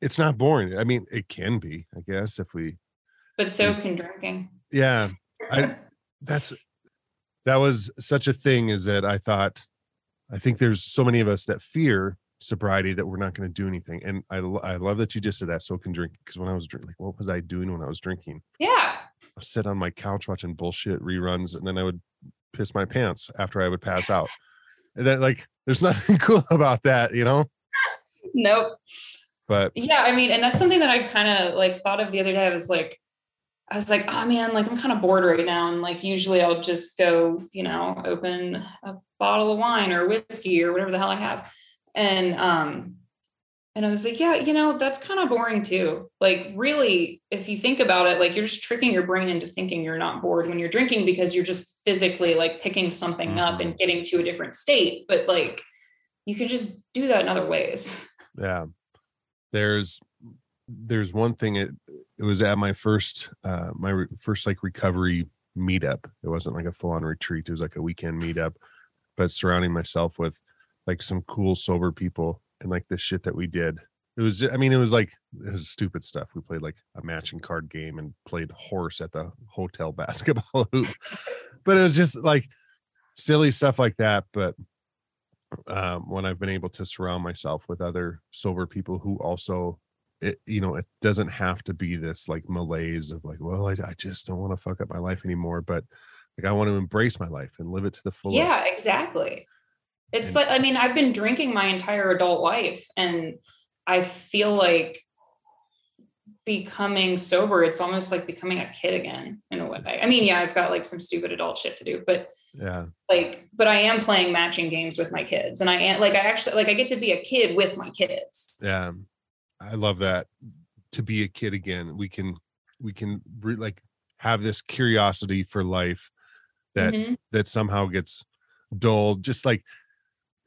it's not boring i mean it can be i guess if we But so can drinking. yeah I- that's that was such a thing is that i thought i think there's so many of us that fear sobriety that we're not going to do anything and i i love that you just said that so can drink because when i was drinking like what was i doing when i was drinking yeah. i sit on my couch watching bullshit reruns and then i would piss my pants after i would pass out and then like there's nothing cool about that you know Nope. but Yeah. I mean, and that's something that I kind of like thought of the other day. I was like, I was like, oh man, like I'm kind of bored right now. And like usually I'll just go, you know, open a bottle of wine or whiskey or whatever the hell I have. And um, and I was like, yeah, you know, that's kind of boring too. Like, really, if you think about it, like you're just tricking your brain into thinking you're not bored when you're drinking because you're just physically like picking something up and getting to a different state. But like you could just do that in other ways. yeah there's there's one thing it it was at my first uh my re- first like recovery meetup it wasn't like a full-on retreat it was like a weekend meetup but surrounding myself with like some cool sober people and like the shit that we did it was i mean it was like it was stupid stuff we played like a matching card game and played horse at the hotel basketball hoop but it was just like silly stuff like that but um, when I've been able to surround myself with other sober people who also, it, you know, it doesn't have to be this like malaise of like, well, I, I just don't want to fuck up my life anymore, but like I want to embrace my life and live it to the fullest. Yeah, exactly. It's And- like, I mean, I've been drinking my entire adult life and I feel like becoming sober, it's almost like becoming a kid again in a way. I mean, yeah, I've got like some stupid adult shit to do, but yeah, like, but I am playing matching games with my kids and I am like, I actually, like, I get to be a kid with my kids. yeah. I love that. To be a kid again, we can, we can re- like have this curiosity for life that Mhm. that somehow gets dulled just like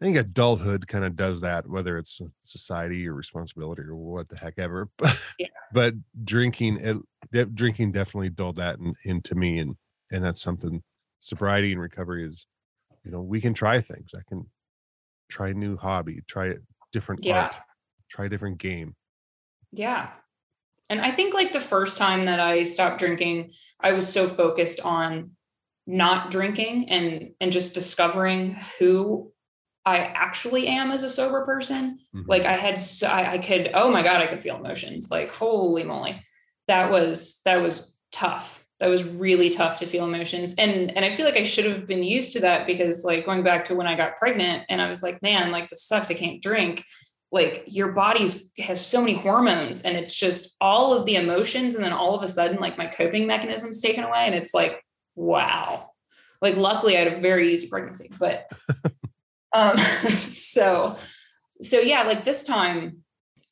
i think adulthood kind of does that whether it's society or responsibility or what the heck ever but, Yeah. but drinking it drinking definitely dulled that in, into me and and that's something sobriety and recovery is you know we can try things i can try a new hobby try a different Yeah. art try a different game Yeah. And I think like the first time that I stopped drinking, I was so focused on not drinking and and just discovering who I actually am as a sober person. Mhm. Like I had so, I, I could oh my god, I could feel emotions. Like holy moly. That was that was tough. That was really tough to feel emotions. And and I feel like I should have been used to that because like going back to when I got pregnant and I was like, man, like this sucks. I can't drink like your body's has so many hormones and it's just all of the emotions and then all of a sudden like my coping mechanisms taken away and it's like wow like luckily i had a very easy pregnancy but um so so yeah like this time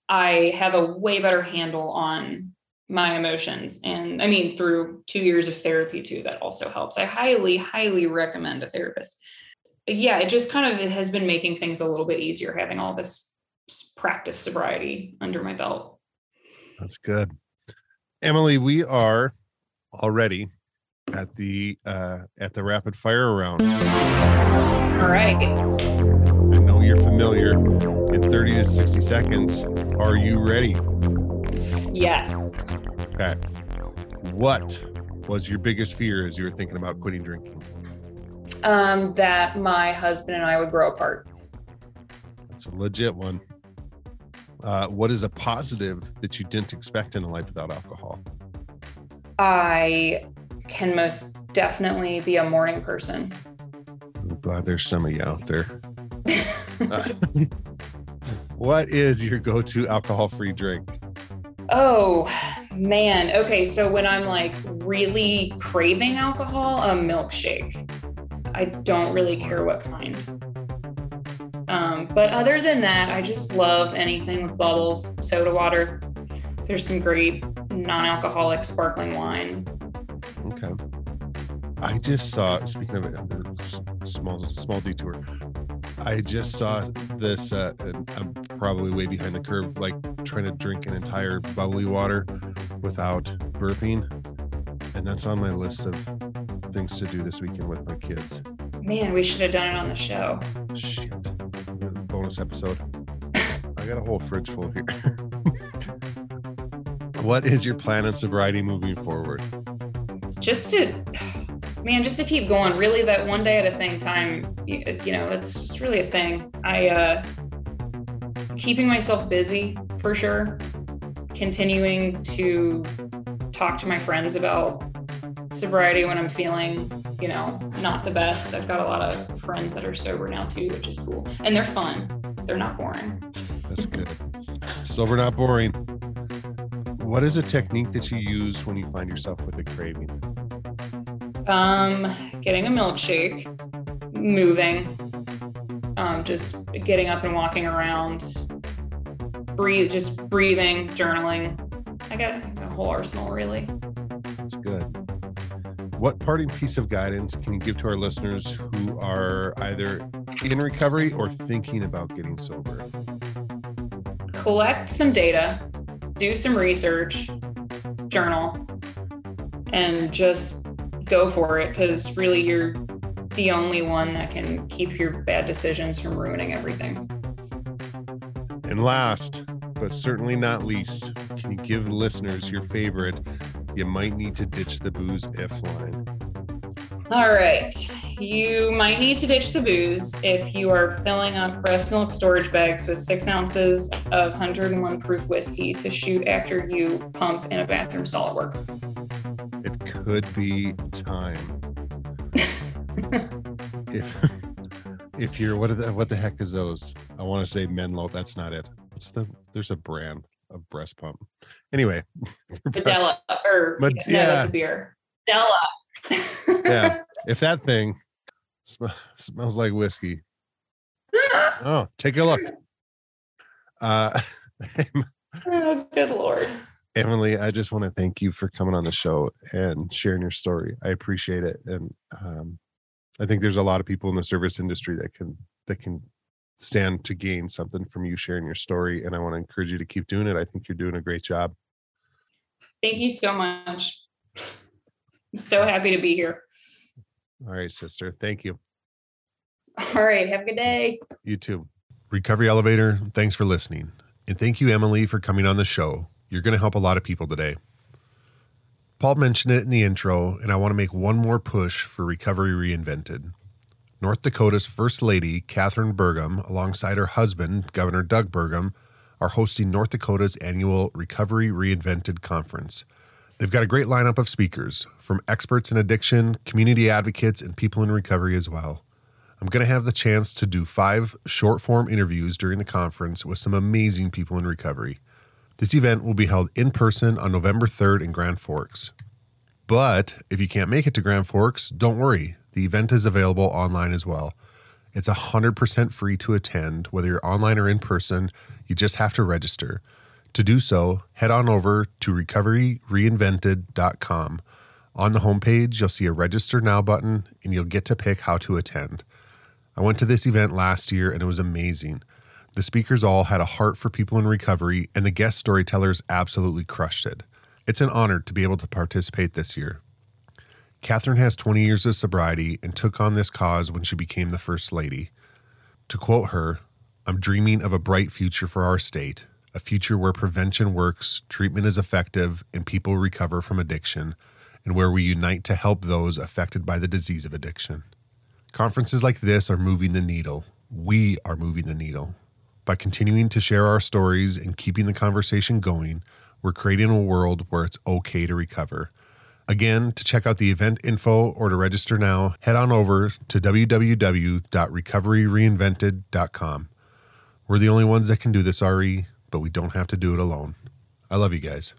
i have a way better handle on my emotions and i mean through two years of therapy too that also helps i highly highly recommend a therapist yeah it just kind of has been making things a little bit easier having all this practice sobriety under my belt That's good. Emily, we are already at the uh at the rapid fire round. All right I know you're familiar. In 30 to 60 seconds, are you ready? yes Okay. What was your biggest fear as you were thinking about quitting drinking? um that my husband and i would grow apart That's a legit one. Uh, what is a positive that you didn't expect in a life without alcohol? I can most definitely be a morning person. I'm glad there's some of you out there. Uh, what is your go-to alcohol-free drink? Oh man. Okay. So when I'm like really craving alcohol, a milkshake. I don't really care what kind. Um, but other than that, I just love anything with bubbles, soda water. There's some great non alcoholic sparkling wine. I just saw, speaking of a small, small detour, I just saw this. Uh, I'm probably way behind the curve, like trying to drink an entire bubbly water without burping, and that's on my list of things to do this weekend with my kids. Man, we should have done it on the show. Shit, bonus episode. I got a whole fridge full here. what is your plan on sobriety moving forward? Just to man, just to keep going, really that one day at a thing time, you, know, that's just really a thing. I, uh, keeping myself busy for sure, continuing to talk to my friends about sobriety when I'm feeling, you know, not the best. I've got a lot of friends that are sober now too, which is cool. And they're fun. They're not boring. That's good. Sober, not boring. What is a technique that you use when you find yourself with a craving? Um, getting a milkshake, moving, um, just getting up and walking around, breathe, just breathing, journaling. I got a whole arsenal, really. That's good. What parting piece of guidance can you give to our listeners who are either in recovery or thinking about getting sober? Collect some data, do some research, journal, and just go for it because really you're the only one that can keep your bad decisions from ruining everything. And last, but certainly not least, can you give listeners your favorite? You might need to ditch the booze if line. All right. You might need to ditch the booze if you are filling up breast milk storage bags with six ounces of 101 proof whiskey to shoot after you pump in a bathroom stall at work could be time. if if you're what the what the heck is those? I want to say Menlo. That's not it. What's the? There's a brand of breast pump. Anyway, Medela or yeah, no, that's a beer. Della. yeah, if that thing sm- smells like whiskey, oh, take a look. Uh, oh, good lord. Emily, I just want to thank you for coming on the show and sharing your story. I appreciate it, and um, I think there's a lot of people in the service industry that can that can stand to gain something from you sharing your story. And I want to encourage you to keep doing it. I think you're doing a great job. Thank you so much. I'm so happy to be here. All right, sister. Thank you. All right. Have a good day. You too. Recovery Elevator, thanks for listening. And thank you, Emily, for coming on the show. You're going to help a lot of people today. Paul mentioned it in the intro, and I want to make one more push for Recovery Reinvented. North Dakota's First Lady, Kathryn Burgum, alongside her husband, Governor Doug Burgum, are hosting North Dakota's annual Recovery Reinvented conference. They've got a great lineup of speakers, from experts in addiction, community advocates, and people in recovery as well. I'm going to have the chance to do five short form interviews during the conference with some amazing people in recovery. This event will be held in person on November 3rd in Grand Forks. But if you can't make it to Grand Forks, don't worry. The event is available online as well. It's 100% free to attend, whether you're online or in person. You just have to register. To do so, head on over to recoveryreinvented.com. On the homepage, you'll see a register now button and you'll get to pick how to attend. I went to this event last year and it was amazing. The speakers all had a heart for people in recovery, and the guest storytellers absolutely crushed it. It's an honor to be able to participate this year. Kathryn has 20 years of sobriety and took on this cause when she became the First Lady. To quote her, I'm dreaming of a bright future for our state, a future where prevention works, treatment is effective, and people recover from addiction, and where we unite to help those affected by the disease of addiction. Conferences like this are moving the needle. We are moving the needle. By continuing to share our stories and keeping the conversation going, we're creating a world where it's okay to recover. Again, to check out the event info or to register now, head on over to www.recoveryreinvented.com. We're the only ones that can do this, RE, but we don't have to do it alone. I love you guys.